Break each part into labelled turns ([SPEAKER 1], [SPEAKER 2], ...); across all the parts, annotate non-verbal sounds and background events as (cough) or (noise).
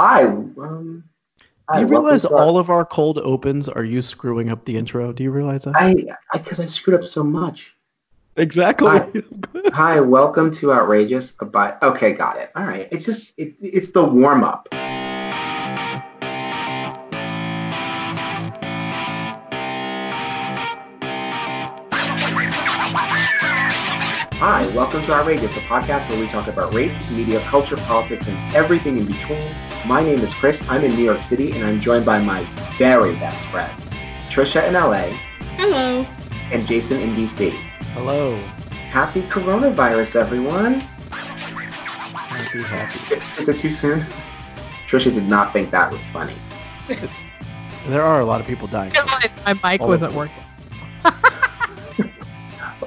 [SPEAKER 1] Hi. Um,
[SPEAKER 2] do you realize all of our cold opens are you screwing up the intro? Do you realize that?
[SPEAKER 1] I because I, I, screwed up so much.
[SPEAKER 2] Exactly.
[SPEAKER 1] Hi, (laughs) Hi welcome to Outrageous. Bye. Okay, got it. All right. It's just it, it's the warm up. Welcome to Our Outrageous, a podcast where we talk about race, media, culture, politics, and everything in between. My name is Chris. I'm in New York City, and I'm joined by my very best friends, Trisha in LA.
[SPEAKER 3] Hello.
[SPEAKER 1] And Jason in DC.
[SPEAKER 2] Hello.
[SPEAKER 1] Happy coronavirus, everyone.
[SPEAKER 2] Happy, happy.
[SPEAKER 1] Is it too soon? Trisha did not think that was funny.
[SPEAKER 2] there are a lot of people dying.
[SPEAKER 3] My, my mic wasn't working.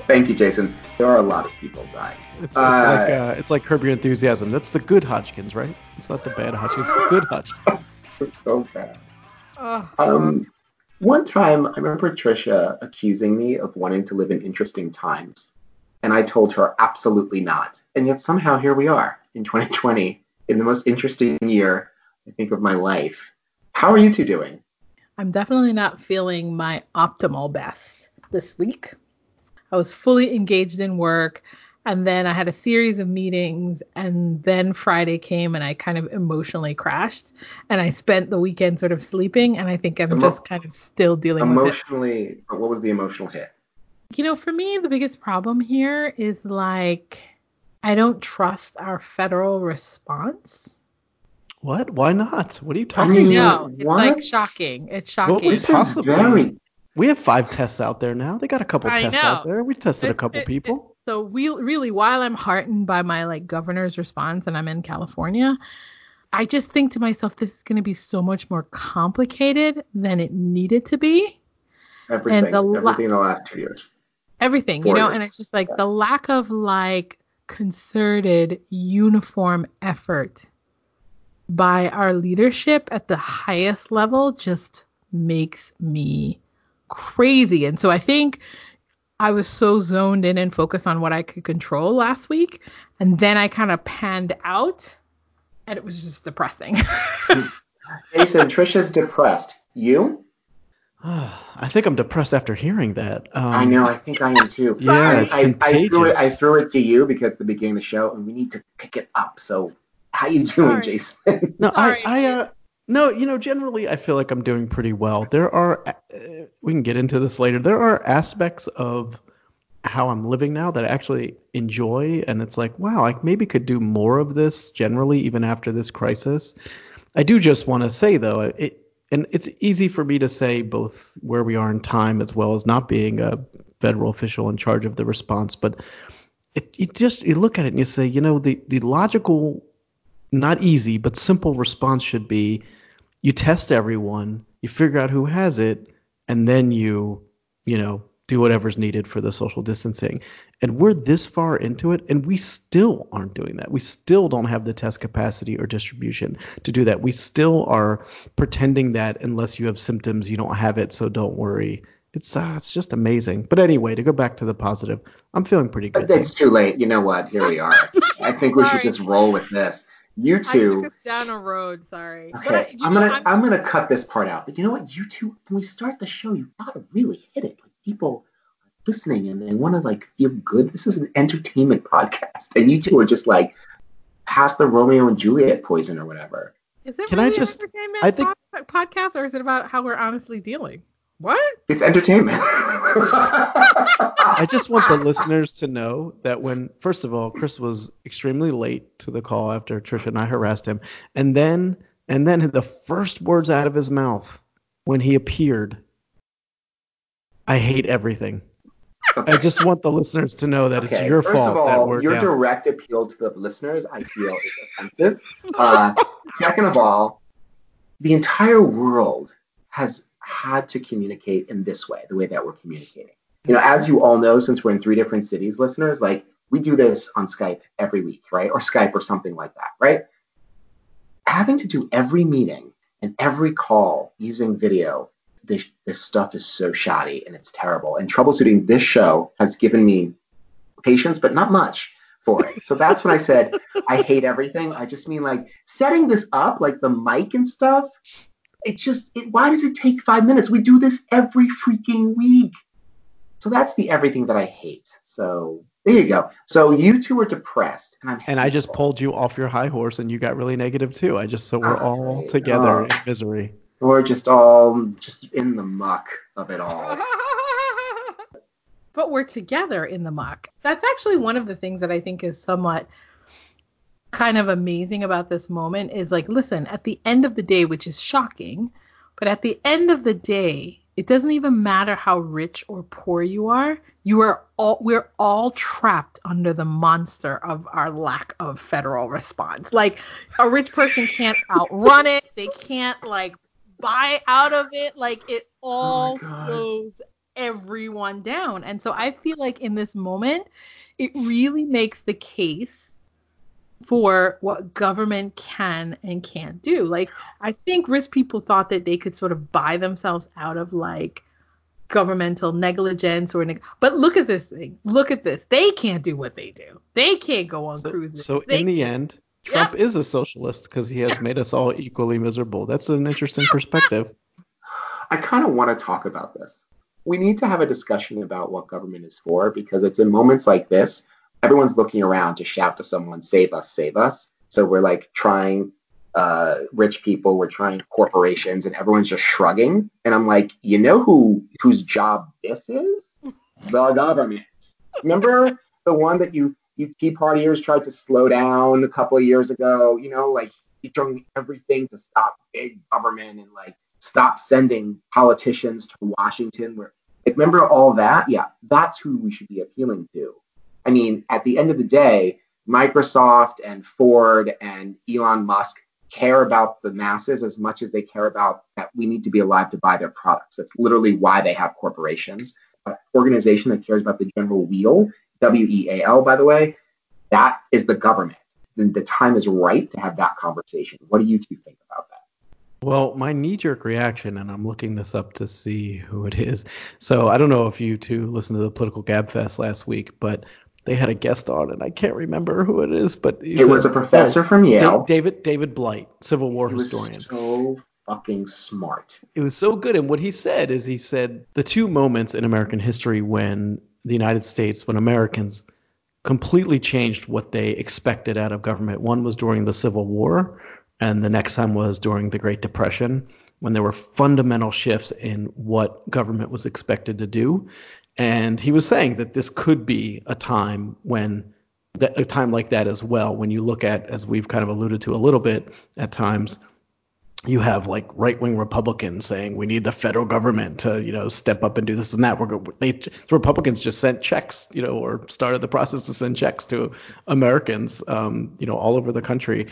[SPEAKER 1] Thank you, Jason. There are a lot of people dying.
[SPEAKER 2] It's, it's uh, like uh, it's like Curb Your Enthusiasm. That's the good Hodgkins, right? It's not the bad Hodgkins. It's the good Hodgkins. (laughs)
[SPEAKER 1] it's so bad. Oh, um, one time, I remember Trisha accusing me of wanting to live in interesting times, and I told her absolutely not. And yet somehow here we are in 2020, in the most interesting year I think of my life. How are you two doing?
[SPEAKER 3] I'm definitely not feeling my optimal best this week. I was fully engaged in work. And then I had a series of meetings. And then Friday came and I kind of emotionally crashed. And I spent the weekend sort of sleeping. And I think I'm Emo- just kind of still dealing
[SPEAKER 1] emotionally,
[SPEAKER 3] with
[SPEAKER 1] it. Emotionally what was the emotional hit?
[SPEAKER 3] You know, for me, the biggest problem here is like, I don't trust our federal response.
[SPEAKER 2] What? Why not? What are you talking
[SPEAKER 3] about? It's what? like shocking. It's shocking. What
[SPEAKER 1] this is very
[SPEAKER 2] we have five tests out there now. They got a couple I tests know. out there. We tested it, a couple
[SPEAKER 3] it,
[SPEAKER 2] people.
[SPEAKER 3] It, so we really, while I'm heartened by my like governor's response, and I'm in California, I just think to myself, this is going to be so much more complicated than it needed to be.
[SPEAKER 1] Everything, and the la- everything in the last two years.
[SPEAKER 3] Everything, Four you know, years. and it's just like yeah. the lack of like concerted, uniform effort by our leadership at the highest level just makes me crazy. And so I think I was so zoned in and focused on what I could control last week. And then I kind of panned out and it was just depressing. (laughs)
[SPEAKER 1] Jason, Trisha's depressed. You? (sighs)
[SPEAKER 2] I think I'm depressed after hearing that.
[SPEAKER 1] Um, I know. I think I am too.
[SPEAKER 2] Yeah, I, it's I,
[SPEAKER 1] I, threw it, I threw it to you because the beginning of the show, and we need to pick it up. So, how you doing, Sorry. Jason?
[SPEAKER 2] no, Sorry. I, I, uh, no, you know, generally I feel like I'm doing pretty well. There are, uh, we can get into this later. There are aspects of how I'm living now that I actually enjoy, and it's like, wow, I maybe could do more of this generally, even after this crisis. I do just want to say though, it, and it's easy for me to say both where we are in time as well as not being a federal official in charge of the response, but it, you just you look at it and you say, you know, the the logical not easy, but simple response should be you test everyone, you figure out who has it, and then you, you know, do whatever's needed for the social distancing. And we're this far into it, and we still aren't doing that. We still don't have the test capacity or distribution to do that. We still are pretending that unless you have symptoms, you don't have it, so don't worry. It's uh, it's just amazing. But anyway, to go back to the positive, I'm feeling pretty good.
[SPEAKER 1] It's too late. You know what? Here we are. I think we should just roll with this you two
[SPEAKER 3] I took us down a road. Sorry.
[SPEAKER 1] Okay, I, am gonna I'm, I'm, gonna cut this part out. But you know what? You two, when we start the show, you gotta really hit it. Like people are listening and they want to like feel good. This is an entertainment podcast, and you two are just like past the Romeo and Juliet poison or whatever.
[SPEAKER 3] Is it Can really I just? I think podcast, or is it about how we're honestly dealing? What?
[SPEAKER 1] It's entertainment.
[SPEAKER 2] I just want the listeners to know that when, first of all, Chris was extremely late to the call after Trisha and I harassed him, and then, and then the first words out of his mouth when he appeared, I hate everything. I just want the listeners to know that okay, it's your
[SPEAKER 1] first
[SPEAKER 2] fault.
[SPEAKER 1] Of all,
[SPEAKER 2] that
[SPEAKER 1] your
[SPEAKER 2] down.
[SPEAKER 1] direct appeal to the listeners, I feel, is offensive. Uh, second of all, the entire world has had to communicate in this way, the way that we're communicating. You know, as you all know, since we're in three different cities, listeners, like we do this on Skype every week, right? Or Skype or something like that, right? Having to do every meeting and every call using video, this, this stuff is so shoddy and it's terrible. And troubleshooting this show has given me patience, but not much for it. So that's when I said (laughs) I hate everything. I just mean like setting this up, like the mic and stuff. It just, it, why does it take five minutes? We do this every freaking week. So that's the everything that I hate. So there you go. So you two are depressed, and I'm.
[SPEAKER 2] And I just pulled you off your high horse, and you got really negative too. I just so we're oh, all together oh. in misery.
[SPEAKER 1] We're just all just in the muck of it all. (laughs)
[SPEAKER 3] but we're together in the muck. That's actually one of the things that I think is somewhat kind of amazing about this moment is like, listen, at the end of the day, which is shocking, but at the end of the day, it doesn't even matter how rich or poor you are. You are all we're all trapped under the monster of our lack of federal response. Like a rich person can't (laughs) outrun it. They can't like buy out of it. Like it oh all oh slows everyone down. And so I feel like in this moment, it really makes the case for what government can and can't do. Like, I think rich people thought that they could sort of buy themselves out of like governmental negligence or neg- but look at this thing. Look at this. They can't do what they do. They can't go on
[SPEAKER 2] so,
[SPEAKER 3] cruises.
[SPEAKER 2] so
[SPEAKER 3] they
[SPEAKER 2] in the end trump yep. is a socialist because he has made us all equally miserable. That's an interesting perspective.
[SPEAKER 1] I kind of want to talk about this. We need to have a discussion about what government is for because it's in moments like this everyone's looking around to shout to someone, save us, save us. So we're like trying uh, rich people, we're trying corporations, and everyone's just shrugging. And I'm like, you know who whose job this is? The government. Remember the one that you you Tea Partiers tried to slow down a couple of years ago? You know, like doing everything to stop big government and like stop sending politicians to Washington. Where like, remember all that? Yeah, that's who we should be appealing to. I mean, at the end of the day, Microsoft and Ford and Elon Musk care about the masses as much as they care about that we need to be alive to buy their products. That's literally why they have corporations. An organization that cares about the general weal, W E A L, by the way, that is the government. Then the time is right to have that conversation. What do you two think about that?
[SPEAKER 2] Well, my knee jerk reaction, and I'm looking this up to see who it is. So I don't know if you two listened to the Political Gabfest last week, but they had a guest on, and I can't remember who it is, but
[SPEAKER 1] it was a professor oh, from Yale,
[SPEAKER 2] David David Blight, Civil War he historian.
[SPEAKER 1] so fucking smart.
[SPEAKER 2] It was so good, and what he said is he said the two moments in American history when the United States, when Americans completely changed what they expected out of government. One was during the Civil War, and the next time was during the Great Depression when there were fundamental shifts in what government was expected to do. And he was saying that this could be a time when a time like that as well. When you look at, as we've kind of alluded to a little bit at times, you have like right wing Republicans saying we need the federal government to you know step up and do this and that. We're they the Republicans just sent checks, you know, or started the process to send checks to Americans, um, you know, all over the country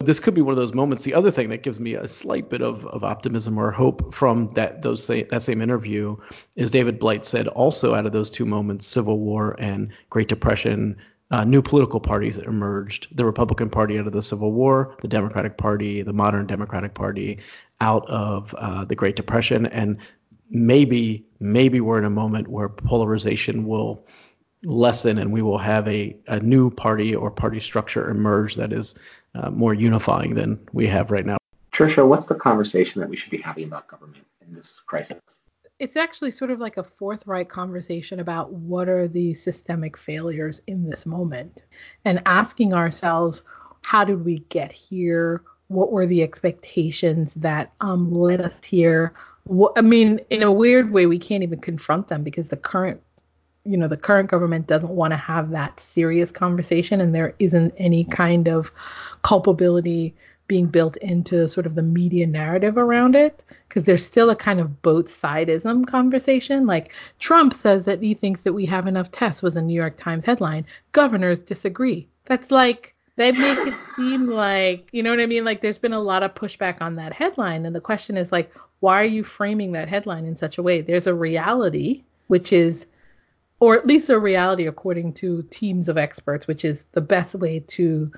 [SPEAKER 2] this could be one of those moments. The other thing that gives me a slight bit of, of optimism or hope from that those say, that same interview is David Blight said also out of those two moments, Civil War and Great Depression, uh, new political parties emerged. The Republican Party out of the Civil War, the Democratic Party, the modern Democratic Party out of uh, the Great Depression, and maybe maybe we're in a moment where polarization will lessen and we will have a, a new party or party structure emerge that is uh, more unifying than we have right now.
[SPEAKER 1] Trisha, what's the conversation that we should be having about government in this crisis?
[SPEAKER 3] It's actually sort of like a forthright conversation about what are the systemic failures in this moment and asking ourselves, how did we get here? What were the expectations that um, led us here? What, I mean, in a weird way, we can't even confront them because the current you know the current government doesn't want to have that serious conversation and there isn't any kind of culpability being built into sort of the media narrative around it because there's still a kind of both sidism conversation. Like trump says that he thinks that we have enough tests was a new york times headline. Governors disagree. That's like they make it seem like you know what i mean? Like there's been a lot of pushback on that headline and the question is like why are you framing that headline in such a way? There's a reality which is or at least a reality according to teams of experts, which is the best way to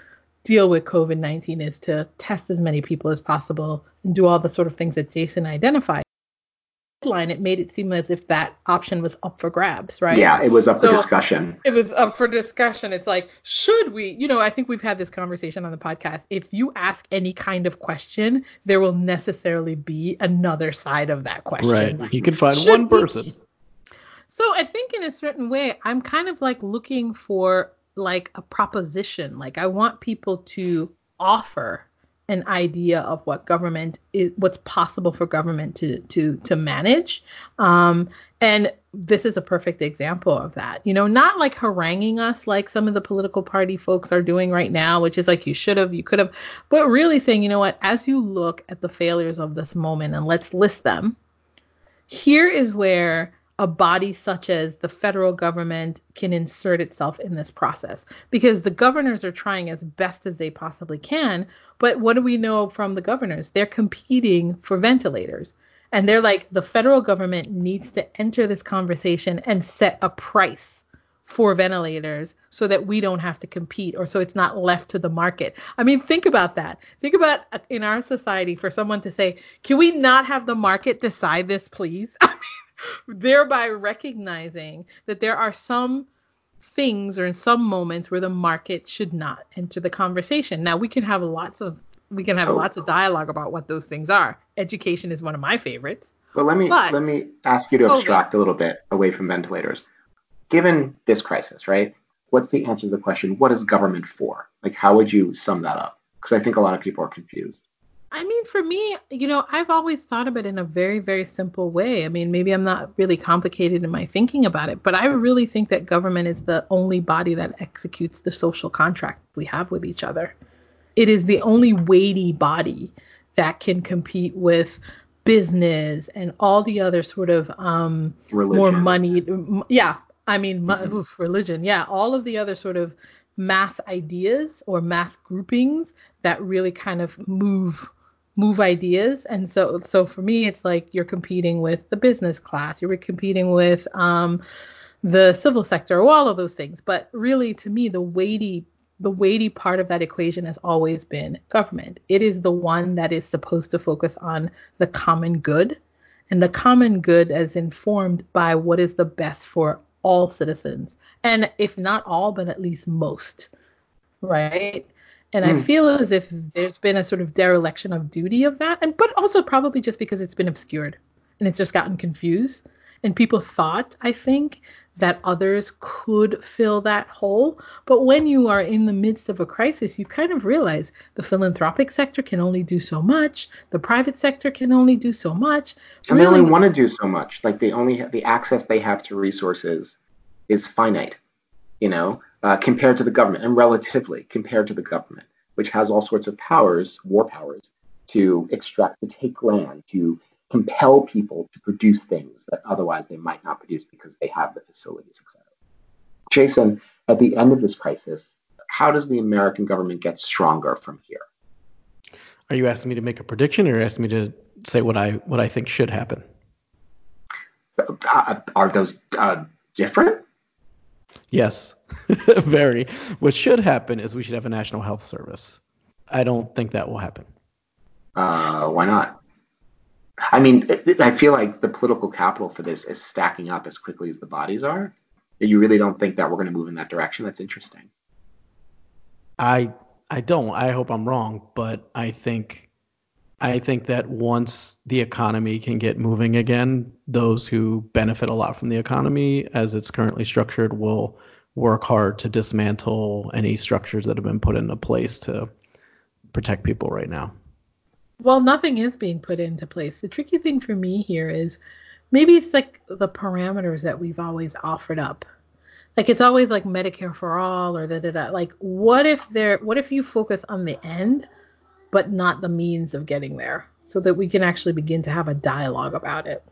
[SPEAKER 3] deal with COVID 19 is to test as many people as possible and do all the sort of things that Jason identified. Line, it made it seem as if that option was up for grabs, right?
[SPEAKER 1] Yeah, it was up so for discussion.
[SPEAKER 3] It was up for discussion. It's like, should we, you know, I think we've had this conversation on the podcast. If you ask any kind of question, there will necessarily be another side of that question.
[SPEAKER 2] Right. Like, you can find one person. We...
[SPEAKER 3] So I think in a certain way, I'm kind of like looking for like a proposition. Like I want people to offer an idea of what government is, what's possible for government to to to manage. Um, and this is a perfect example of that. You know, not like haranguing us like some of the political party folks are doing right now, which is like you should have, you could have, but really saying, you know what, as you look at the failures of this moment and let's list them, here is where a body such as the federal government can insert itself in this process because the governors are trying as best as they possibly can. But what do we know from the governors? They're competing for ventilators. And they're like, the federal government needs to enter this conversation and set a price for ventilators so that we don't have to compete or so it's not left to the market. I mean, think about that. Think about uh, in our society for someone to say, can we not have the market decide this, please? (laughs) I mean, thereby recognizing that there are some things or in some moments where the market should not enter the conversation. Now we can have lots of we can have oh. lots of dialogue about what those things are. Education is one of my favorites.
[SPEAKER 1] But let me but, let me ask you to abstract okay. a little bit away from ventilators. Given this crisis, right? What's the answer to the question? What is government for? Like, how would you sum that up? Because I think a lot of people are confused.
[SPEAKER 3] I mean, for me, you know, I've always thought of it in a very, very simple way. I mean, maybe I'm not really complicated in my thinking about it, but I really think that government is the only body that executes the social contract we have with each other. It is the only weighty body that can compete with business and all the other sort of um, more money. Yeah, I mean, mm-hmm. oof, religion. Yeah, all of the other sort of mass ideas or mass groupings that really kind of move move ideas. And so so for me it's like you're competing with the business class you're competing with um, the civil sector all of those things. But really to me the weighty the weighty part of that equation has always been government. It is the one that is supposed to focus on the common good and the common good as informed by what is the best for all citizens. And if not all but at least most right and mm. I hmm. feel as if there's been a sort of dereliction of duty of that, and but also probably just because it's been obscured and it's just gotten confused. And people thought, I think, that others could fill that hole. But when you are in the midst of a crisis, you kind of realize the philanthropic sector can only do so much, the private sector can only do so much.
[SPEAKER 1] And really, they only want to do so much. Like they only have the access they have to resources is finite. You know, uh, compared to the government, and relatively compared to the government, which has all sorts of powers, war powers, to extract, to take land, to compel people to produce things that otherwise they might not produce because they have the facilities, etc. Jason, at the end of this crisis, how does the American government get stronger from here?
[SPEAKER 2] Are you asking me to make a prediction, or asking me to say what I what I think should happen?
[SPEAKER 1] Uh, are those uh, different?
[SPEAKER 2] Yes, (laughs) very. What should happen is we should have a national health service. I don't think that will happen.
[SPEAKER 1] Uh, why not? I mean, I feel like the political capital for this is stacking up as quickly as the bodies are. You really don't think that we're going to move in that direction? That's interesting.
[SPEAKER 2] I I don't. I hope I'm wrong, but I think I think that once the economy can get moving again, those who benefit a lot from the economy as it's currently structured will work hard to dismantle any structures that have been put into place to protect people right now.
[SPEAKER 3] Well, nothing is being put into place. The tricky thing for me here is maybe it's like the parameters that we've always offered up. Like it's always like Medicare for all or da da da. Like what if there what if you focus on the end but not the means of getting there so that we can actually begin to have a dialogue about it.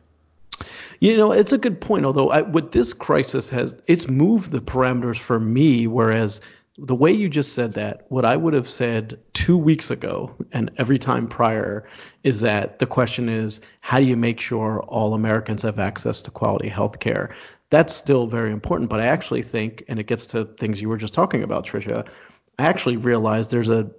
[SPEAKER 2] You know, it's a good point. Although I, what this crisis has, it's moved the parameters for me. Whereas the way you just said that, what I would have said two weeks ago and every time prior is that the question is, how do you make sure all Americans have access to quality health care? That's still very important. But I actually think, and it gets to things you were just talking about, Trisha, I actually realized there's a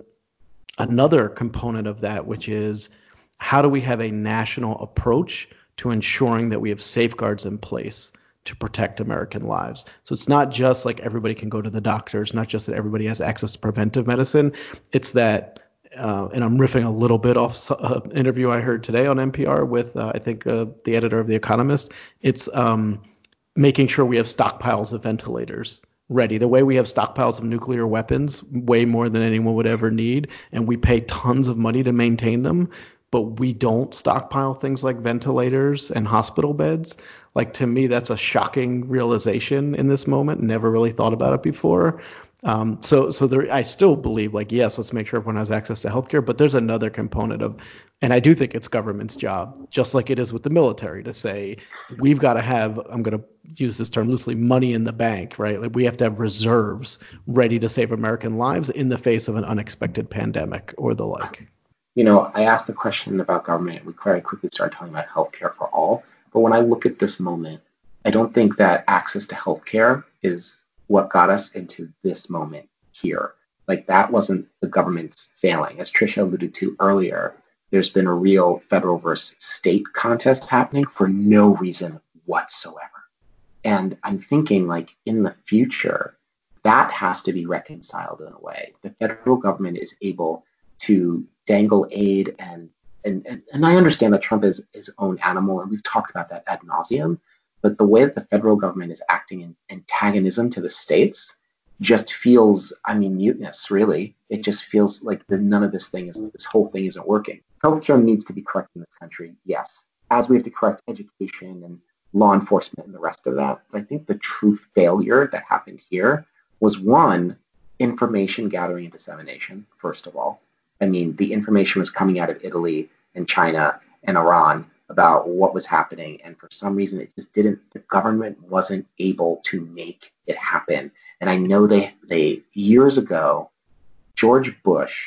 [SPEAKER 2] another component of that, which is how do we have a national approach to ensuring that we have safeguards in place to protect American lives. So it's not just like everybody can go to the doctor. It's not just that everybody has access to preventive medicine. It's that, uh, and I'm riffing a little bit off an uh, interview I heard today on NPR with uh, I think uh, the editor of The Economist. It's um, making sure we have stockpiles of ventilators ready. The way we have stockpiles of nuclear weapons, way more than anyone would ever need, and we pay tons of money to maintain them, but we don't stockpile things like ventilators and hospital beds. Like to me, that's a shocking realization in this moment. Never really thought about it before. Um, so, so there, I still believe, like, yes, let's make sure everyone has access to healthcare. But there's another component of, and I do think it's government's job, just like it is with the military, to say we've got to have. I'm going to use this term loosely, money in the bank, right? Like we have to have reserves ready to save American lives in the face of an unexpected pandemic or the like.
[SPEAKER 1] You know, I asked the question about government. We very quickly started talking about healthcare for all. But when I look at this moment, I don't think that access to healthcare is what got us into this moment here. Like that wasn't the government's failing. As Trisha alluded to earlier, there's been a real federal versus state contest happening for no reason whatsoever. And I'm thinking, like, in the future, that has to be reconciled in a way. The federal government is able to dangle aid and and, and, and I understand that Trump is his own animal, and we've talked about that ad nauseum. But the way that the federal government is acting in antagonism to the states just feels, I mean, mutinous, really. It just feels like the, none of this thing is, this whole thing isn't working. Healthcare needs to be correct in this country, yes, as we have to correct education and law enforcement and the rest of that. But I think the true failure that happened here was one, information gathering and dissemination, first of all. I mean, the information was coming out of Italy and China and Iran about what was happening. And for some reason, it just didn't, the government wasn't able to make it happen. And I know they, they years ago, George Bush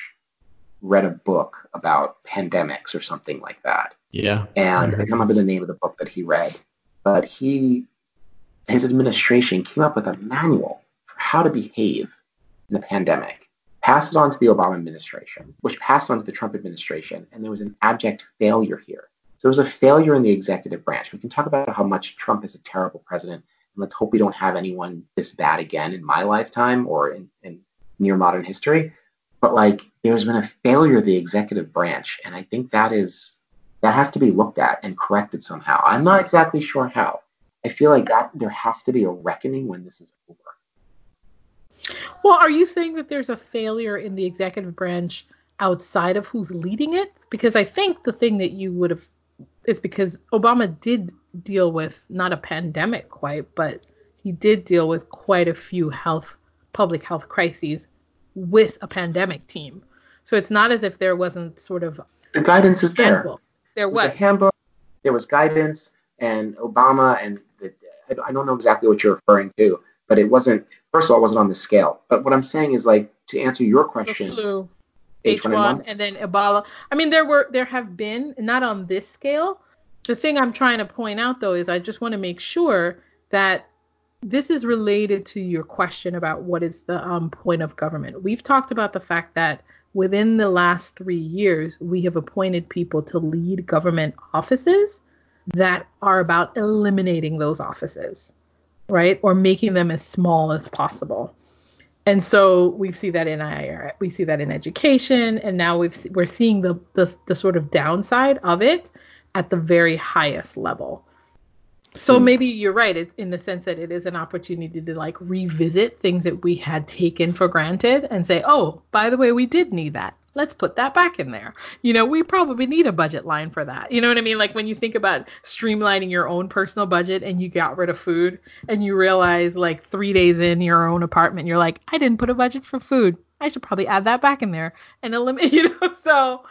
[SPEAKER 1] read a book about pandemics or something like that.
[SPEAKER 2] Yeah.
[SPEAKER 1] And I can't remember the name of the book that he read, but he, his administration came up with a manual for how to behave in a pandemic passed it on to the Obama administration, which passed on to the Trump administration, and there was an abject failure here. So there was a failure in the executive branch. We can talk about how much Trump is a terrible president, and let's hope we don't have anyone this bad again in my lifetime or in, in near modern history. But like, there's been a failure of the executive branch, and I think that is that has to be looked at and corrected somehow. I'm not exactly sure how. I feel like that there has to be a reckoning when this is over.
[SPEAKER 3] Well, are you saying that there's a failure in the executive branch outside of who's leading it? Because I think the thing that you would have is because Obama did deal with not a pandemic quite, but he did deal with quite a few health public health crises with a pandemic team. So it's not as if there wasn't sort of
[SPEAKER 1] the guidance is there.
[SPEAKER 3] Handbook. There
[SPEAKER 1] was a handbook. There was guidance, and Obama and the, I don't know exactly what you're referring to, but it wasn't. First of all, it wasn't on the scale. But what I'm saying is, like, to answer your question,
[SPEAKER 3] the flu, H1, and then Ebola. I mean, there were there have been not on this scale. The thing I'm trying to point out, though, is I just want to make sure that this is related to your question about what is the um, point of government. We've talked about the fact that within the last three years, we have appointed people to lead government offices that are about eliminating those offices right? Or making them as small as possible. And so we see that in IR, we see that in education, and now we've we're seeing the, the the sort of downside of it at the very highest level. So hmm. maybe you're right it, in the sense that it is an opportunity to like revisit things that we had taken for granted and say, oh, by the way, we did need that let's put that back in there. You know, we probably need a budget line for that. You know what I mean? Like when you think about streamlining your own personal budget and you got rid of food and you realize like three days in your own apartment, you're like, I didn't put a budget for food. I should probably add that back in there and eliminate, (laughs) you know? So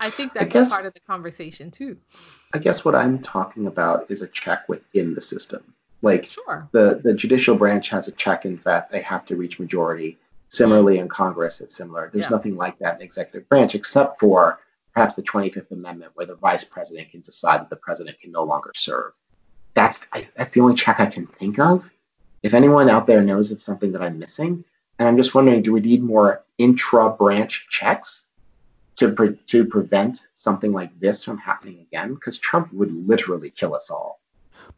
[SPEAKER 3] I think that's I guess, part of the conversation too.
[SPEAKER 1] I guess what I'm talking about is a check within the system. Like sure. the, the judicial branch has a check in fact they have to reach majority Similarly, in Congress, it's similar. There's yeah. nothing like that in the executive branch except for perhaps the 25th Amendment, where the vice president can decide that the president can no longer serve. That's I, that's the only check I can think of. If anyone out there knows of something that I'm missing, and I'm just wondering, do we need more intra-branch checks to pre- to prevent something like this from happening again because Trump would literally kill us all.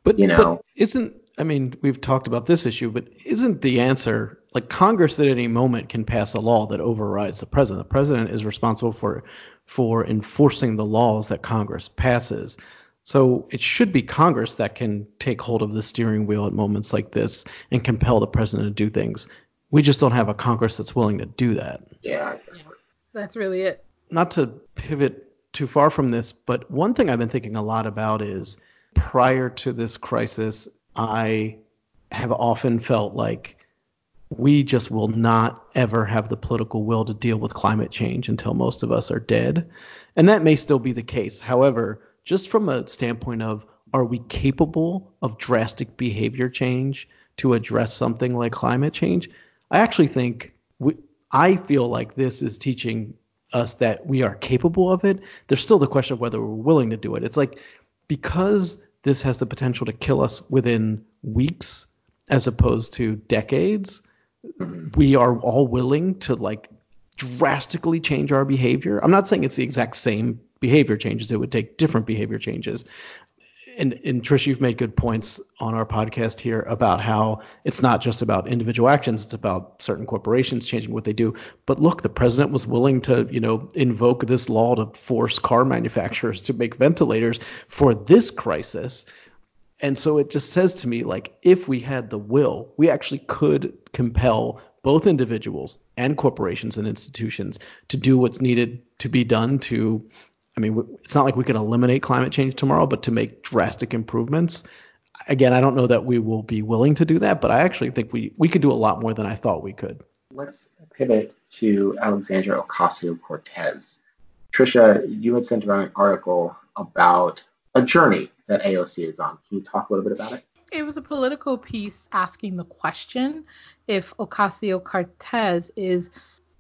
[SPEAKER 2] But you know, but isn't I mean, we've talked about this issue, but isn't the answer like Congress at any moment can pass a law that overrides the president? The president is responsible for for enforcing the laws that Congress passes. So it should be Congress that can take hold of the steering wheel at moments like this and compel the president to do things. We just don't have a Congress that's willing to do that.
[SPEAKER 1] Yeah,
[SPEAKER 3] that's really it.
[SPEAKER 2] Not to pivot too far from this, but one thing I've been thinking a lot about is prior to this crisis, I have often felt like we just will not ever have the political will to deal with climate change until most of us are dead. And that may still be the case. However, just from a standpoint of are we capable of drastic behavior change to address something like climate change? I actually think we, I feel like this is teaching us that we are capable of it. There's still the question of whether we're willing to do it. It's like because this has the potential to kill us within weeks as opposed to decades, Mm-hmm. we are all willing to like drastically change our behavior. I'm not saying it's the exact same behavior changes, it would take different behavior changes. And, and Trish, you've made good points on our podcast here about how it's not just about individual actions; it's about certain corporations changing what they do. But look, the president was willing to, you know, invoke this law to force car manufacturers to make ventilators for this crisis. And so it just says to me, like, if we had the will, we actually could compel both individuals and corporations and institutions to do what's needed to be done to I mean, it's not like we can eliminate climate change tomorrow, but to make drastic improvements. Again, I don't know that we will be willing to do that, but I actually think we, we could do a lot more than I thought we could.
[SPEAKER 1] Let's pivot to Alexandria Ocasio Cortez. Trisha, you had sent around an article about a journey that AOC is on. Can you talk a little bit about it?
[SPEAKER 3] It was a political piece asking the question if Ocasio Cortez is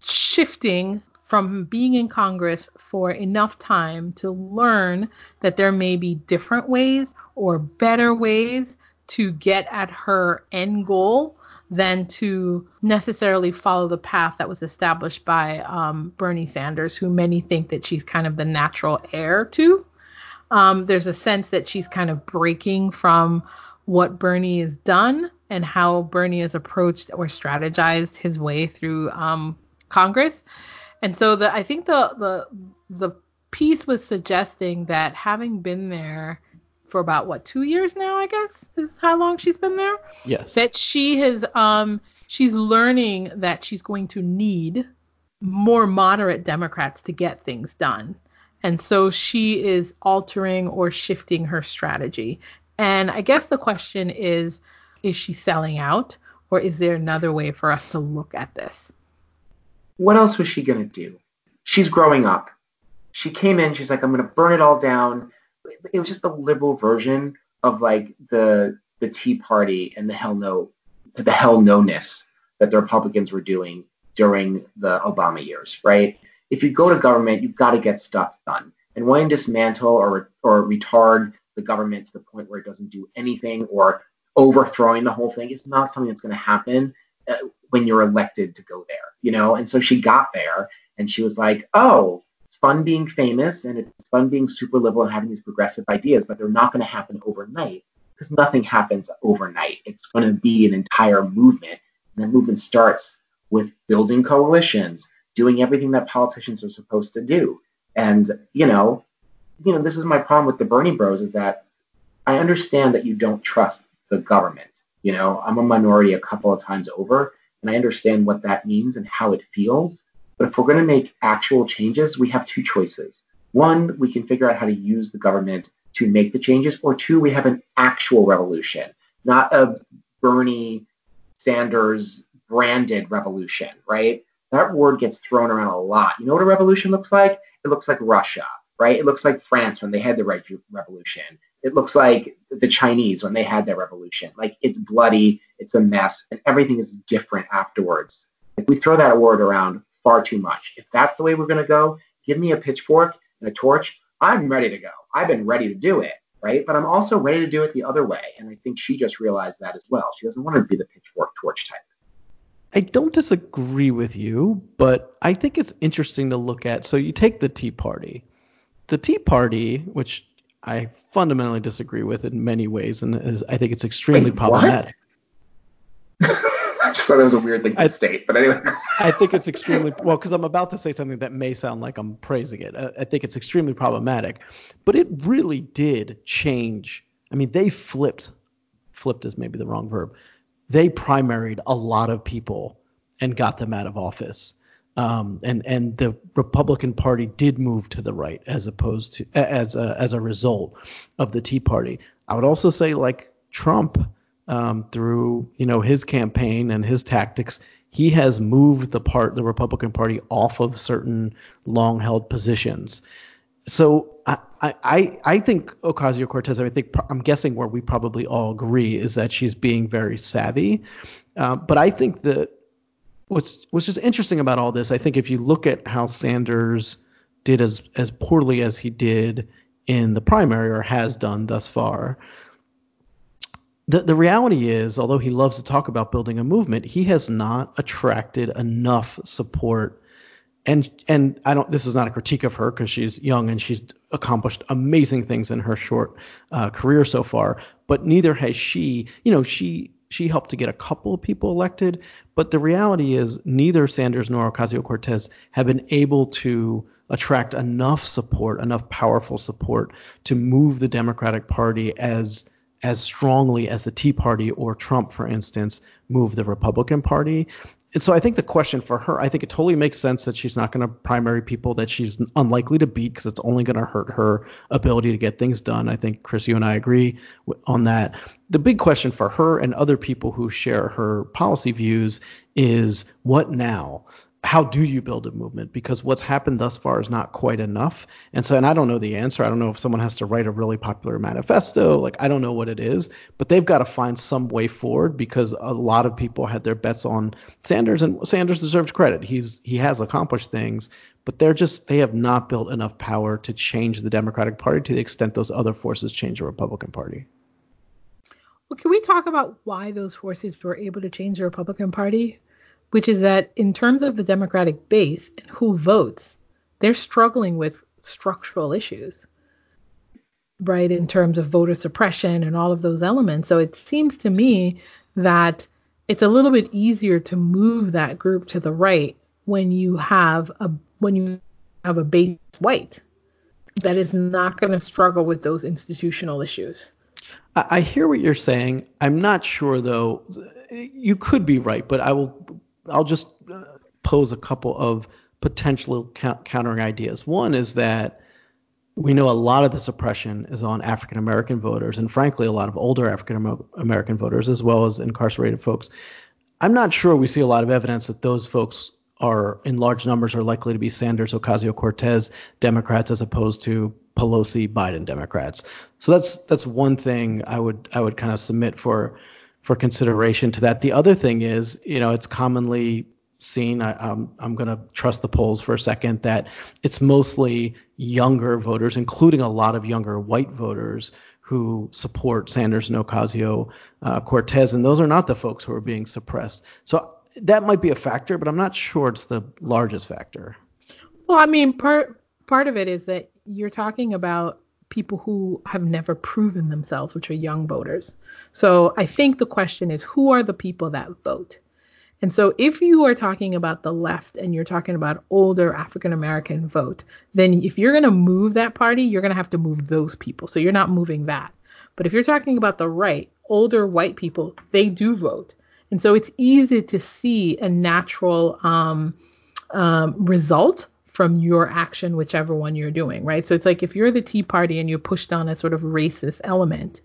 [SPEAKER 3] shifting from being in Congress for enough time to learn that there may be different ways or better ways to get at her end goal than to necessarily follow the path that was established by um, Bernie Sanders, who many think that she's kind of the natural heir to. Um, there's a sense that she's kind of breaking from what Bernie has done and how Bernie has approached or strategized his way through um, Congress. And so the I think the the the piece was suggesting that having been there for about what two years now, I guess is how long she's been there.
[SPEAKER 2] Yes.
[SPEAKER 3] That she has um she's learning that she's going to need more moderate Democrats to get things done. And so she is altering or shifting her strategy. And I guess the question is is she selling out or is there another way for us to look at this?
[SPEAKER 1] what else was she going to do? She's growing up. She came in, she's like, I'm going to burn it all down. It was just the liberal version of like the the Tea Party and the hell no, the hell no ness that the Republicans were doing during the Obama years, right? If you go to government, you've got to get stuff done. And wanting to dismantle or or retard the government to the point where it doesn't do anything or overthrowing the whole thing is not something that's going to happen uh, when you're elected to go there, you know? And so she got there and she was like, oh, it's fun being famous and it's fun being super liberal and having these progressive ideas, but they're not going to happen overnight because nothing happens overnight. It's going to be an entire movement. And the movement starts with building coalitions, doing everything that politicians are supposed to do. And, you know, you know, this is my problem with the Bernie Bros is that I understand that you don't trust the government. You know, I'm a minority a couple of times over, and I understand what that means and how it feels. But if we're going to make actual changes, we have two choices. One, we can figure out how to use the government to make the changes, or two, we have an actual revolution, not a Bernie Sanders branded revolution, right? That word gets thrown around a lot. You know what a revolution looks like? It looks like Russia, right? It looks like France when they had the revolution. It looks like the Chinese when they had their revolution. Like it's bloody, it's a mess, and everything is different afterwards. We throw that word around far too much. If that's the way we're going to go, give me a pitchfork and a torch. I'm ready to go. I've been ready to do it, right? But I'm also ready to do it the other way. And I think she just realized that as well. She doesn't want to be the pitchfork torch type.
[SPEAKER 2] I don't disagree with you, but I think it's interesting to look at. So you take the Tea Party. The Tea Party, which I fundamentally disagree with in many ways, and is, I think it's extremely Wait, problematic. (laughs)
[SPEAKER 1] I just thought it was a weird thing to I, state, but anyway.
[SPEAKER 2] I think it's extremely well because I'm about to say something that may sound like I'm praising it. I, I think it's extremely problematic, but it really did change. I mean, they flipped. Flipped is maybe the wrong verb. They primaried a lot of people and got them out of office. Um, and and the Republican Party did move to the right as opposed to as a, as a result of the Tea Party. I would also say like Trump um, through you know his campaign and his tactics, he has moved the part the Republican Party off of certain long held positions. So I, I I think Ocasio Cortez. I think I'm guessing where we probably all agree is that she's being very savvy. Uh, but I think that what's what's just interesting about all this, I think if you look at how Sanders did as as poorly as he did in the primary or has done thus far, the the reality is, although he loves to talk about building a movement, he has not attracted enough support. And and I don't. This is not a critique of her because she's young and she's accomplished amazing things in her short uh, career so far. But neither has she. You know, she she helped to get a couple of people elected, but the reality is neither Sanders nor Ocasio Cortez have been able to attract enough support, enough powerful support to move the Democratic Party as as strongly as the Tea Party or Trump, for instance, move the Republican Party. And so I think the question for her, I think it totally makes sense that she's not going to primary people that she's unlikely to beat because it's only going to hurt her ability to get things done. I think Chris, you and I agree on that. The big question for her and other people who share her policy views is what now? How do you build a movement? Because what's happened thus far is not quite enough. And so, and I don't know the answer. I don't know if someone has to write a really popular manifesto. Like, I don't know what it is, but they've got to find some way forward because a lot of people had their bets on Sanders and Sanders deserves credit. He's, he has accomplished things, but they're just, they have not built enough power to change the Democratic Party to the extent those other forces change the Republican Party.
[SPEAKER 3] Well, can we talk about why those forces were able to change the Republican Party? Which is that in terms of the Democratic base and who votes, they're struggling with structural issues, right? In terms of voter suppression and all of those elements. So it seems to me that it's a little bit easier to move that group to the right when you have a when you have a base white that is not going to struggle with those institutional issues.
[SPEAKER 2] I hear what you're saying. I'm not sure though. You could be right, but I will I'll just uh, pose a couple of potential countering ideas. One is that we know a lot of the suppression is on African American voters, and frankly, a lot of older African American voters, as well as incarcerated folks. I'm not sure we see a lot of evidence that those folks are in large numbers are likely to be Sanders, Ocasio Cortez Democrats as opposed to Pelosi Biden Democrats. So that's that's one thing I would I would kind of submit for for consideration to that. The other thing is, you know, it's commonly seen. I, um, I'm going to trust the polls for a second that it's mostly younger voters, including a lot of younger white voters who support Sanders and Ocasio uh, Cortez, and those are not the folks who are being suppressed. So that might be a factor, but I'm not sure it's the largest factor.
[SPEAKER 3] Well, I mean, part part of it is that you're talking about people who have never proven themselves, which are young voters. So I think the question is who are the people that vote? And so if you are talking about the left and you're talking about older African American vote, then if you're going to move that party, you're going to have to move those people. So you're not moving that. But if you're talking about the right, older white people, they do vote. And so it's easy to see a natural um, um, result from your action, whichever one you're doing, right? So it's like if you're the Tea Party and you pushed on a sort of racist element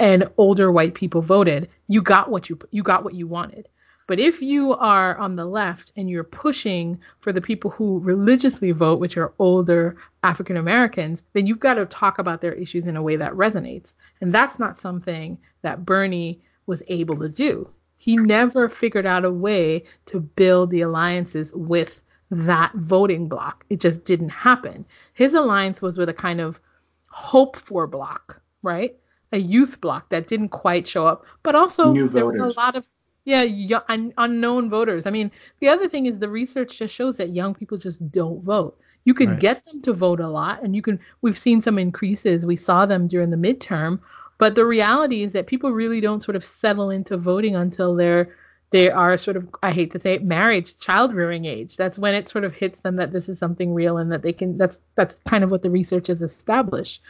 [SPEAKER 3] and older white people voted, you got what you you got what you wanted. But if you are on the left and you're pushing for the people who religiously vote, which are older African Americans, then you've got to talk about their issues in a way that resonates. And that's not something that Bernie was able to do. He never figured out a way to build the alliances with that voting block. It just didn't happen. His alliance was with a kind of hope for block, right? A youth block that didn't quite show up, but also there was a lot of Yeah, y- un- unknown voters. I mean, the other thing is the research just shows that young people just don't vote. You can right. get them to vote a lot, and you can. We've seen some increases. We saw them during the midterm, but the reality is that people really don't sort of settle into voting until they're they are sort of I hate to say it, marriage, child rearing age. That's when it sort of hits them that this is something real and that they can that's that's kind of what the research has established.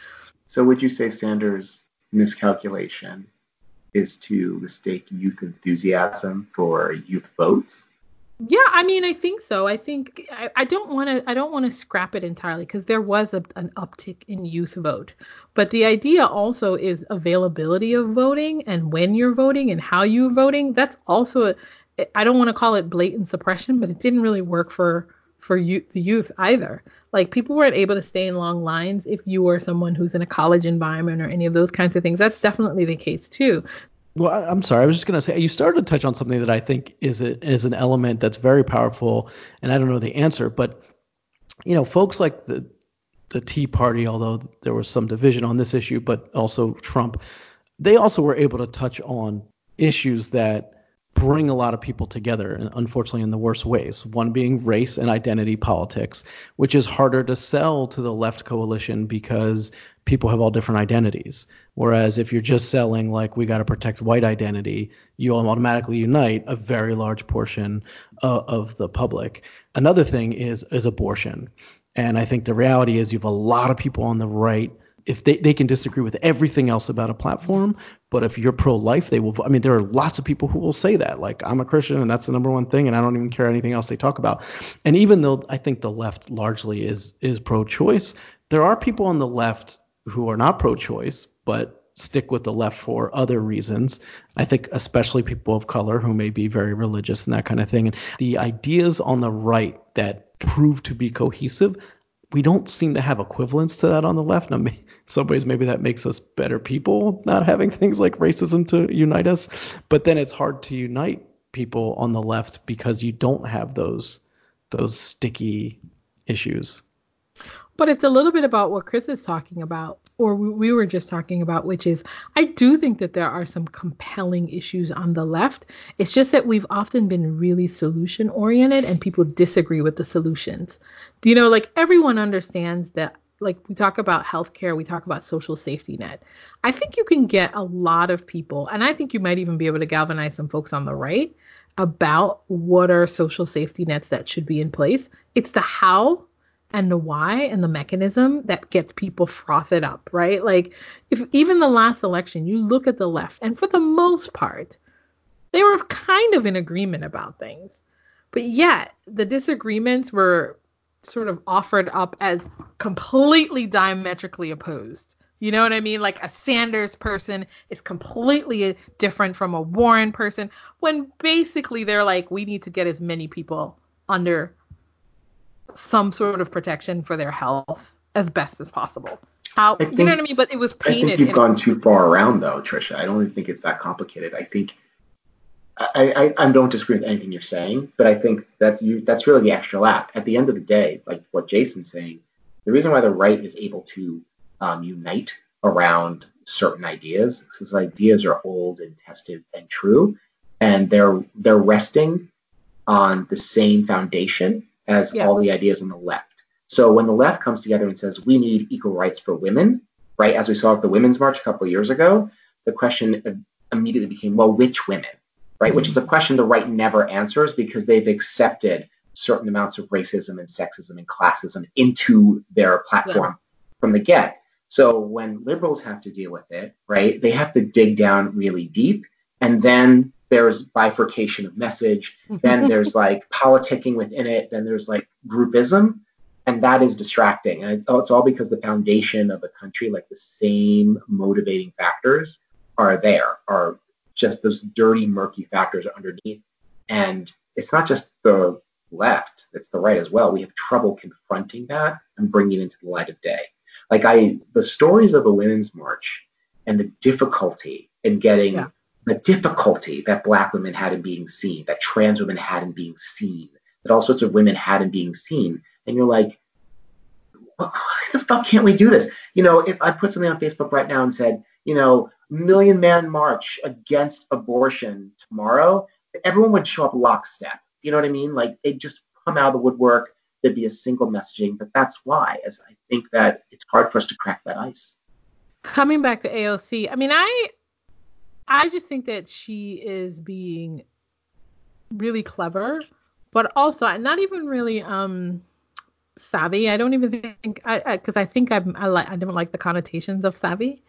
[SPEAKER 1] So would you say Sanders' miscalculation is to mistake youth enthusiasm for youth votes?
[SPEAKER 3] Yeah, I mean, I think so. I think I, don't want to. I don't want to scrap it entirely because there was a, an uptick in youth vote, but the idea also is availability of voting and when you're voting and how you're voting. That's also. I don't want to call it blatant suppression, but it didn't really work for for you, the youth either. Like people weren't able to stay in long lines if you were someone who's in a college environment or any of those kinds of things. That's definitely the case too.
[SPEAKER 2] Well, I'm sorry. I was just going to say you started to touch on something that I think is a, is an element that's very powerful, and I don't know the answer, but you know, folks like the the Tea Party, although there was some division on this issue, but also Trump, they also were able to touch on issues that bring a lot of people together, and unfortunately, in the worst ways. One being race and identity politics, which is harder to sell to the left coalition because people have all different identities. Whereas if you're just selling, like, we got to protect white identity, you automatically unite a very large portion uh, of the public. Another thing is is abortion. And I think the reality is you have a lot of people on the right if they, they can disagree with everything else about a platform, but if you're pro life, they will. I mean, there are lots of people who will say that. Like, I'm a Christian and that's the number one thing, and I don't even care anything else they talk about. And even though I think the left largely is is pro choice, there are people on the left who are not pro choice, but stick with the left for other reasons. I think especially people of color who may be very religious and that kind of thing. And the ideas on the right that prove to be cohesive, we don't seem to have equivalents to that on the left. Now, some ways maybe that makes us better people not having things like racism to unite us but then it's hard to unite people on the left because you don't have those those sticky issues
[SPEAKER 3] but it's a little bit about what chris is talking about or we were just talking about which is i do think that there are some compelling issues on the left it's just that we've often been really solution oriented and people disagree with the solutions do you know like everyone understands that like we talk about healthcare, we talk about social safety net. I think you can get a lot of people, and I think you might even be able to galvanize some folks on the right about what are social safety nets that should be in place. It's the how and the why and the mechanism that gets people frothed up, right? Like if even the last election, you look at the left, and for the most part, they were kind of in agreement about things. But yet the disagreements were sort of offered up as completely diametrically opposed. You know what I mean? Like a Sanders person is completely different from a Warren person when basically they're like, we need to get as many people under some sort of protection for their health as best as possible. How think, you know what I mean? But it was painted.
[SPEAKER 1] I think you've gone too far around though, Trisha. I don't even think it's that complicated. I think I, I, I, don't disagree with anything you're saying, but I think that's you that's really the extra lap. At the end of the day, like what Jason's saying, the reason why the right is able to um, unite around certain ideas, because ideas are old and tested and true, and they're they're resting on the same foundation as yeah. all the ideas on the left. So when the left comes together and says we need equal rights for women, right, as we saw at the Women's March a couple of years ago, the question immediately became, well, which women? right? Which is a question the right never answers because they've accepted certain amounts of racism and sexism and classism into their platform yeah. from the get. So when liberals have to deal with it, right, they have to dig down really deep. And then there's bifurcation of message. Mm-hmm. then there's like politicking within it. Then there's like groupism. And that is distracting. And it's all because the foundation of the country, like the same motivating factors, are there, are just those dirty, murky factors are underneath. And it's not just the left, it's the right as well. We have trouble confronting that and bringing it into the light of day. Like I, the stories of the Women's March and the difficulty in getting yeah. The difficulty that Black women had in being seen, that trans women had in being seen, that all sorts of women had in being seen. And you're like, why the fuck can't we do this? You know, if I put something on Facebook right now and said, you know, million man march against abortion tomorrow, everyone would show up lockstep. You know what I mean? Like they just come out of the woodwork. There'd be a single messaging, but that's why, as I think that it's hard for us to crack that ice.
[SPEAKER 3] Coming back to AOC, I mean, I, I just think that she is being really clever, but also not even really um savvy. I don't even think I because I, I, think I'm, I like I don't like the connotations of savvy.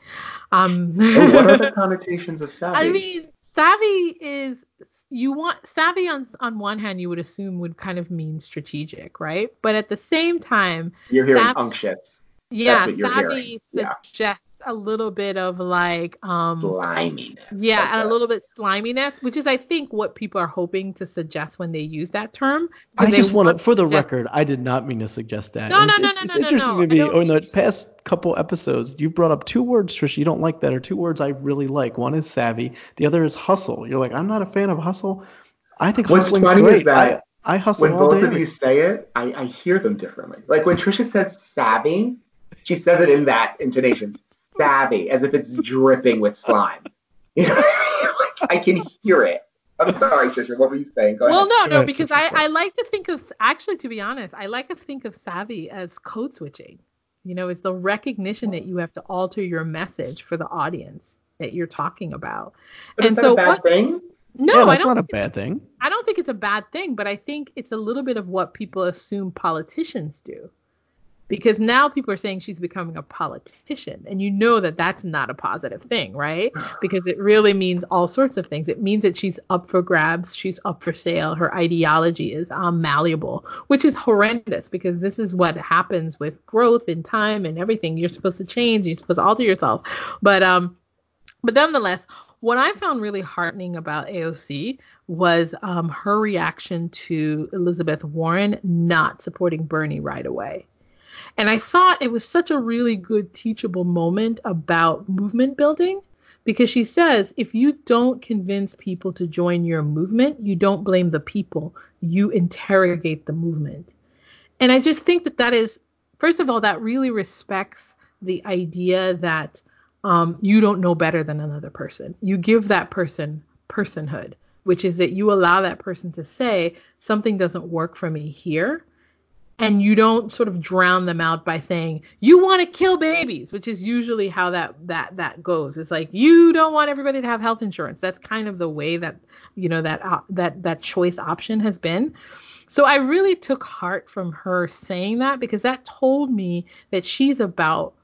[SPEAKER 1] Um, oh, what are (laughs) the connotations of savvy?
[SPEAKER 3] I mean, savvy is you want savvy on on one hand you would assume would kind of mean strategic, right? But at the same time,
[SPEAKER 1] you're hearing savvy, unctuous.
[SPEAKER 3] Yeah, savvy suggests a little bit of like um
[SPEAKER 1] sliminess.
[SPEAKER 3] Yeah, like a little bit sliminess, which is I think what people are hoping to suggest when they use that term.
[SPEAKER 2] I just want to, for the record, I did not mean to suggest that.
[SPEAKER 3] No, no, no,
[SPEAKER 2] it's,
[SPEAKER 3] no,
[SPEAKER 2] it's
[SPEAKER 3] no,
[SPEAKER 2] interesting
[SPEAKER 3] no,
[SPEAKER 2] to me. Oh, in the past couple episodes, you brought up two words, Trish, you don't like that, or two words I really like. One is savvy, the other is hustle. You're like, I'm not a fan of hustle. I think
[SPEAKER 1] what's funny
[SPEAKER 2] great.
[SPEAKER 1] is that
[SPEAKER 2] I, I hustle
[SPEAKER 1] when both
[SPEAKER 2] day.
[SPEAKER 1] of you say it, I, I hear them differently. Like when Trisha says savvy, she says it in that intonation savvy, as if it's dripping with slime. (laughs) You know, I can hear it. I'm sorry, Trisha. What were you saying? Go
[SPEAKER 3] well,
[SPEAKER 1] ahead.
[SPEAKER 3] no, no, because I, I like to think of actually, to be honest, I like to think of savvy as code switching. You know, it's the recognition that you have to alter your message for the audience that you're talking about.
[SPEAKER 1] But and is that so a bad what, thing?
[SPEAKER 3] No,
[SPEAKER 2] yeah, that's not a bad thing.
[SPEAKER 3] I don't think it's a bad thing, but I think it's a little bit of what people assume politicians do because now people are saying she's becoming a politician and you know that that's not a positive thing right? (sighs) Because it really means all sorts of things. It means that she's up for grabs she's up for sale her ideology is um, malleable which is horrendous because this is what happens with growth in time and everything. You're supposed to change you're supposed to alter yourself. But um but nonetheless what I found really heartening about AOC was um, her reaction to Elizabeth Warren not supporting Bernie right away. And I thought it was such a really good teachable moment about movement building because she says if you don't convince people to join your movement, you don't blame the people, you interrogate the movement. And I just think that that is, first of all, that really respects the idea that um, you don't know better than another person. You give that person personhood, which is that you allow that person to say, something doesn't work for me here and you don't sort of drown them out by saying you want to kill babies which is usually how that that that goes. It's like you don't want everybody to have health insurance. That's kind of the way that you know that uh, that that choice option has been. So i really took heart from her saying that because that told me that she's about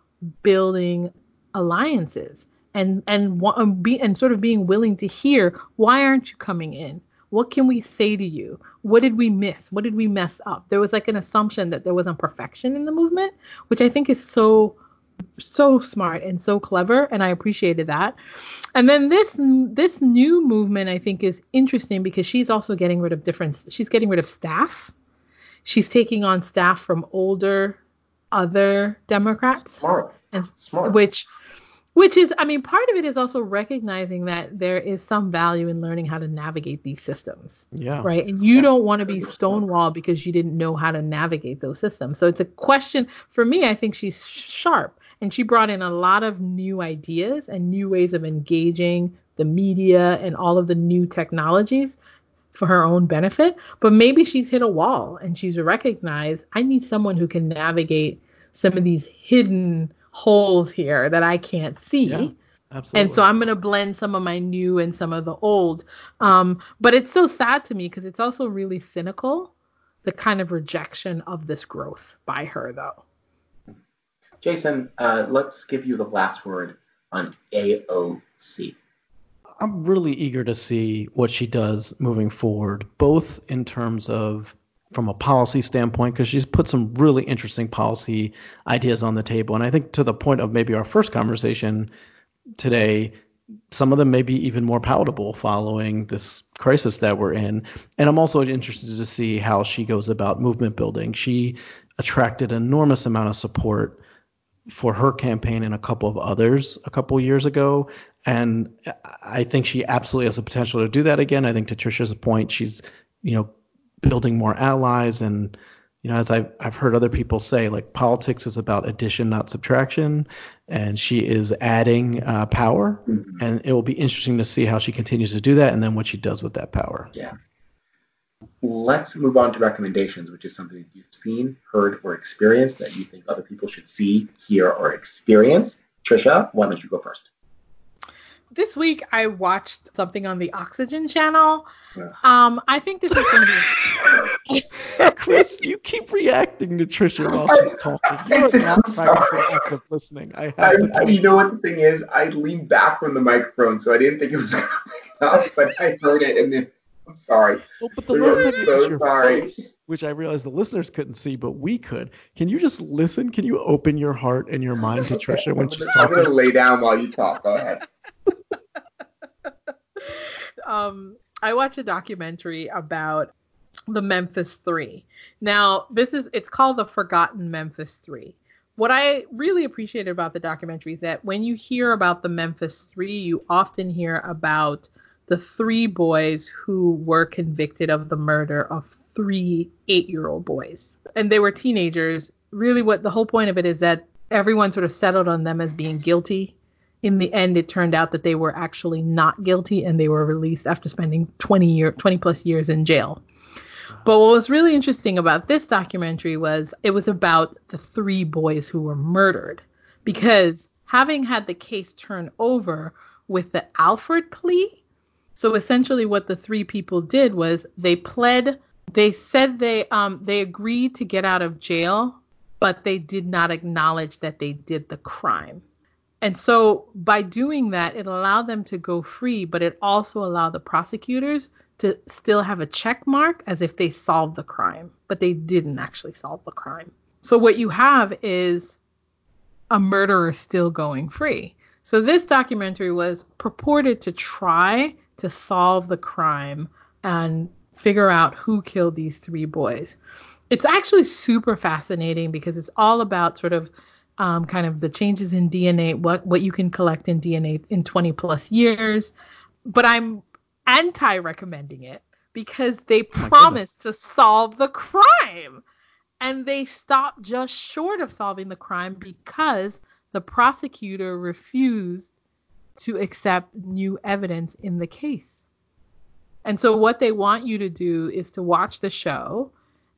[SPEAKER 3] building alliances and and and be and sort of being willing to hear why aren't you coming in what can we say to you? What did we miss? What did we mess up? There was like an assumption that there wasn't perfection in the movement, which I think is so so smart and so clever and I appreciated that. And then this this new movement I think is interesting because she's also getting rid of different she's getting rid of staff. She's taking on staff from older other Democrats.
[SPEAKER 1] Smart.
[SPEAKER 3] And
[SPEAKER 1] Smart.
[SPEAKER 3] which which is i mean part of it is also recognizing that there is some value in learning how to navigate these systems
[SPEAKER 2] yeah.
[SPEAKER 3] right? And you don't want to be stonewalled because you didn't know how to navigate those systems. So it's a question for me i think she's sharp and she brought in a lot of new ideas and new ways of engaging the media and all of the new technologies for her own benefit but maybe she's hit a wall and she's recognized i need someone who can navigate some of these hidden holes here that I can't see. Yeah, absolutely. And so I'm going to blend some of my new and some of the old. Um, but it's so sad to me because it's also really cynical, the kind of rejection of this growth by her, though.
[SPEAKER 1] Jason, uh, let's give you the last word on AOC.
[SPEAKER 2] I'm really eager to see what she does moving forward, both in terms of from a policy standpoint because she's put some really interesting policy ideas on the table. And I think to the point of maybe our first conversation today, some of them may be even more palatable following this crisis that we're in. And I'm also interested to see how she goes about movement building. She attracted an enormous amount of support for her campaign and a couple of others a couple years ago. And I think she absolutely has the potential to do that again. I think to Trisha's point, she's, you know, building more allies and you know, as I've, I've heard other people say, like politics is about addition, not subtraction. And she is adding uh, power. Mm-hmm. And it will be interesting to see how she continues to do that and then what she does with that power.
[SPEAKER 1] Yeah. Let's move on to recommendations, which is something that you've seen, heard, or experienced that you think other people should see, hear, or experience. Trisha, why don't you go first?
[SPEAKER 3] This week I watched something on the Oxygen channel. Yeah. Um, I think this is going to
[SPEAKER 2] be. (laughs) Chris, you keep reacting to Trisha while she's (laughs) talking. You're not practicing active listening. I have I, to
[SPEAKER 1] tell you. know what the thing is? I leaned back from the microphone, so I didn't think it was (laughs) coming up, but I heard it, and then I'm sorry. Well, but the last
[SPEAKER 2] time so your sorry. Face, which I realized the listeners couldn't see, but we could. Can you just listen? Can you open your heart and your mind to Trisha when she's talking?
[SPEAKER 1] I'm going to lay down while you talk. Go ahead. (laughs)
[SPEAKER 3] um, I watched a documentary about the Memphis Three. Now, this is it's called the Forgotten Memphis Three. What I really appreciated about the documentary is that when you hear about the Memphis Three, you often hear about the three boys who were convicted of the murder of three eight year old boys. And they were teenagers. Really, what the whole point of it is that everyone sort of settled on them as being guilty in the end it turned out that they were actually not guilty and they were released after spending 20 year 20 plus years in jail. But what was really interesting about this documentary was it was about the three boys who were murdered. Because having had the case turn over with the alford plea so essentially what the three people did was they pled they said they um they agreed to get out of jail but they did not acknowledge that they did the crime and so by doing that, it allowed them to go free, but it also allowed the prosecutors to still have a check mark as if they solved the crime, but they didn't actually solve the crime. So what you have is a murderer still going free. So this documentary was purported to try to solve the crime and figure out who killed these three boys. It's actually super fascinating because it's all about sort of um, kind of the changes in DNA, what what you can collect in DNA in 20 plus years. But I'm anti recommending it because they oh promised to solve the crime. And they stopped just short of solving the crime because the prosecutor refused to accept new evidence in the case. And so, what they want you to do is to watch the show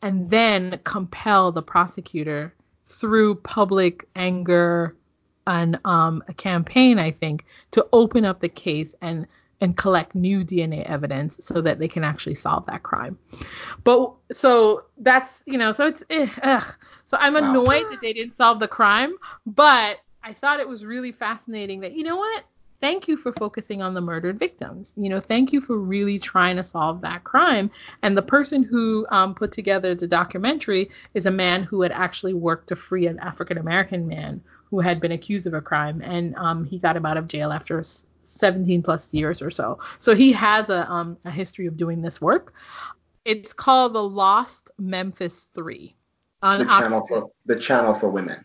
[SPEAKER 3] and then compel the prosecutor through public anger and um, a campaign, I think, to open up the case and and collect new DNA evidence so that they can actually solve that crime. But so that's you know, so it's eh, ugh. so I'm annoyed wow. that they didn't solve the crime, but I thought it was really fascinating that you know what thank you for focusing on the murdered victims. You know, thank you for really trying to solve that crime. And the person who um, put together the documentary is a man who had actually worked to free an African American man who had been accused of a crime, and um, he got him out of jail after 17 plus years or so. So he has a, um, a history of doing this work. It's called The Lost Memphis Three.
[SPEAKER 1] On the channel for the channel for women.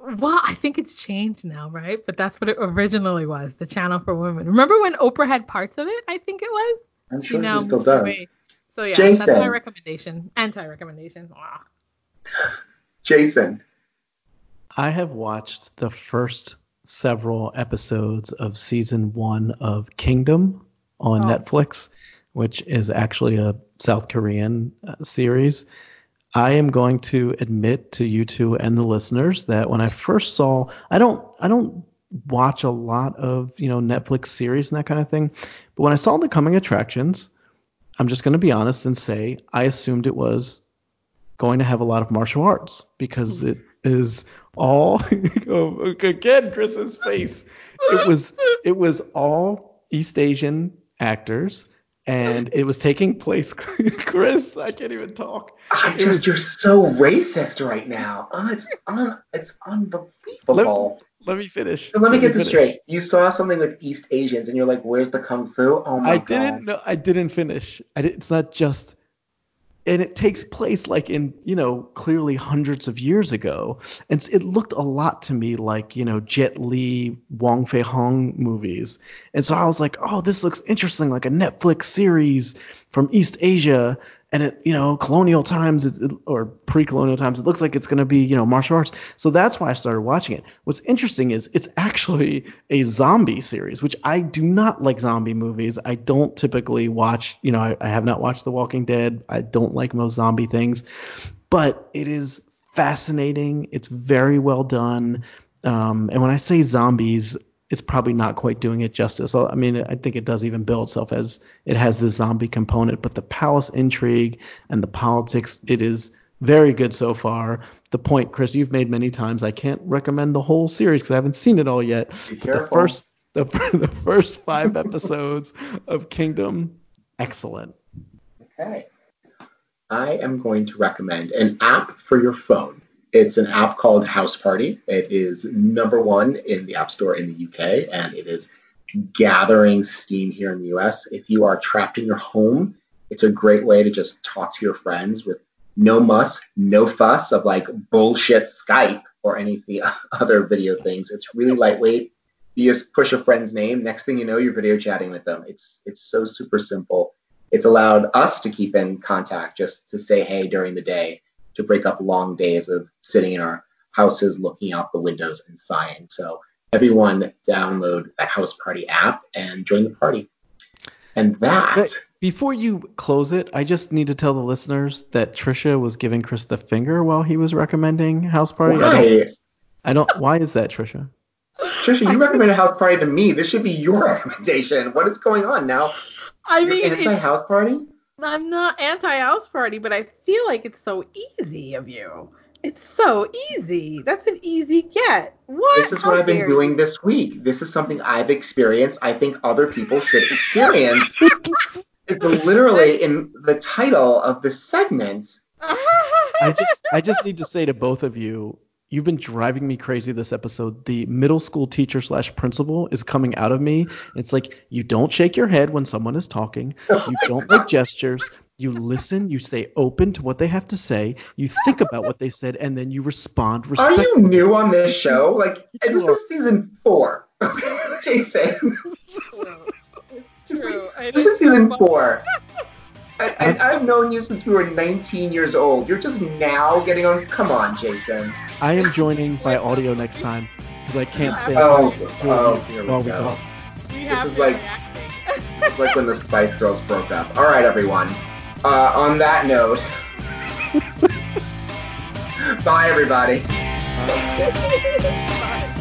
[SPEAKER 3] Well, I think it's changed now, right? But that's what it originally was, the channel for women. Remember when Oprah had parts of it? I think it was.
[SPEAKER 1] I'm sure she, now still does. Away.
[SPEAKER 3] So yeah, Jason. that's my recommendation. Anti-recommendation. Wow.
[SPEAKER 1] Jason.
[SPEAKER 2] I have watched the first several episodes of season one of Kingdom on oh. Netflix, which is actually a South Korean uh, series. I am going to admit to you two and the listeners that when I first saw, I don't, I don't watch a lot of you know Netflix series and that kind of thing, but when I saw the coming attractions, I'm just going to be honest and say I assumed it was going to have a lot of martial arts because hmm. it is all (laughs) oh, again Chris's face. It was it was all East Asian actors and it was taking place. (laughs) Chris, I can't even talk.
[SPEAKER 1] Ah, I just was, you're so racist right now. Oh, it's un, it's unbelievable.
[SPEAKER 2] Let, let me finish.
[SPEAKER 1] So let, let me get this finish. straight. You saw something with East Asians, and you're like, "Where's the kung fu?" Oh my
[SPEAKER 2] I
[SPEAKER 1] god!
[SPEAKER 2] I didn't know. I didn't finish. I did, it's not just and it takes place like in you know clearly hundreds of years ago. And it looked a lot to me like you know jet li wong fei hung movies. And so i was like oh this looks interesting like a netflix series from east asia and it you know colonial times or pre-colonial times it looks like it's going to be you know martial arts. So that's why i started watching it. What's interesting is it's actually a zombie series which i do not like zombie movies. I don't typically watch you know i, I have not watched the walking dead. I don't like most zombie things. But it is fascinating. It's very well done. Um, and when i say zombies it's probably not quite doing it justice. I mean, I think it does even bill itself as it has the zombie component, but the palace intrigue and the politics, it is very good so far. The point, Chris, you've made many times. I can't recommend the whole series because I haven't seen it all yet. but the first, the, (laughs) the first five episodes of Kingdom, excellent.
[SPEAKER 1] Okay, I am going to recommend an app for your phone. It's an app called House Party. It is number one in the App Store in the UK, and it is gathering steam here in the US. If you are trapped in your home, it's a great way to just talk to your friends with no muss, no fuss of like bullshit Skype or anything (laughs) other video things. It's really lightweight. You just push a friend's name. Next thing you know, you're video chatting with them. It's it's so super simple. It's allowed us to keep in contact, just to say hey during the day to break up long days of sitting in our houses looking out the windows and sighing. So everyone download the House Party app and join the party. And that.
[SPEAKER 2] Before you close it, I just need to tell the listeners that Trisha was giving Chris the finger while he was recommending House Party.
[SPEAKER 1] Why?
[SPEAKER 2] I don't, I don't. Why is that, Trisha?
[SPEAKER 1] Trisha, you recommended House Party to me. This should be your recommendation. What is going on now?
[SPEAKER 3] I mean,
[SPEAKER 1] anti House Party.
[SPEAKER 3] I'm not anti house party, but I feel like it's so easy of you. It's so easy. That's an easy get. What?
[SPEAKER 1] This is
[SPEAKER 3] How
[SPEAKER 1] what I've been
[SPEAKER 3] dare
[SPEAKER 1] doing
[SPEAKER 3] you?
[SPEAKER 1] this week. This is something I've experienced. I think other people should (laughs) experience. it's (laughs) literally in the title of the segment. (laughs)
[SPEAKER 2] I just I just need to say to both of you, you've been driving me crazy this episode. The middle school teacher slash principal is coming out of me. It's like you don't shake your head when someone is talking. You don't make (laughs) gestures. You listen. You stay open to what they have to say. You think about what they said, and then you respond.
[SPEAKER 1] Are you new on this show? Like
[SPEAKER 2] You (laughs) (laughs)
[SPEAKER 1] this is season four. Jason.
[SPEAKER 3] True.
[SPEAKER 1] This is season four. And, and I've known you since we were 19 years old. You're just now getting on. Come on, Jason.
[SPEAKER 2] I am joining by audio next time because I can't stay
[SPEAKER 1] Oh,
[SPEAKER 2] up with two
[SPEAKER 1] oh,
[SPEAKER 2] of you
[SPEAKER 1] here
[SPEAKER 2] while we
[SPEAKER 1] go.
[SPEAKER 2] talk.
[SPEAKER 3] We
[SPEAKER 1] This is like-
[SPEAKER 3] reacting.
[SPEAKER 1] It's like when the Spice Girls broke up. All right, everyone. Uh, on that note, (laughs) bye, everybody.
[SPEAKER 3] Bye. (laughs)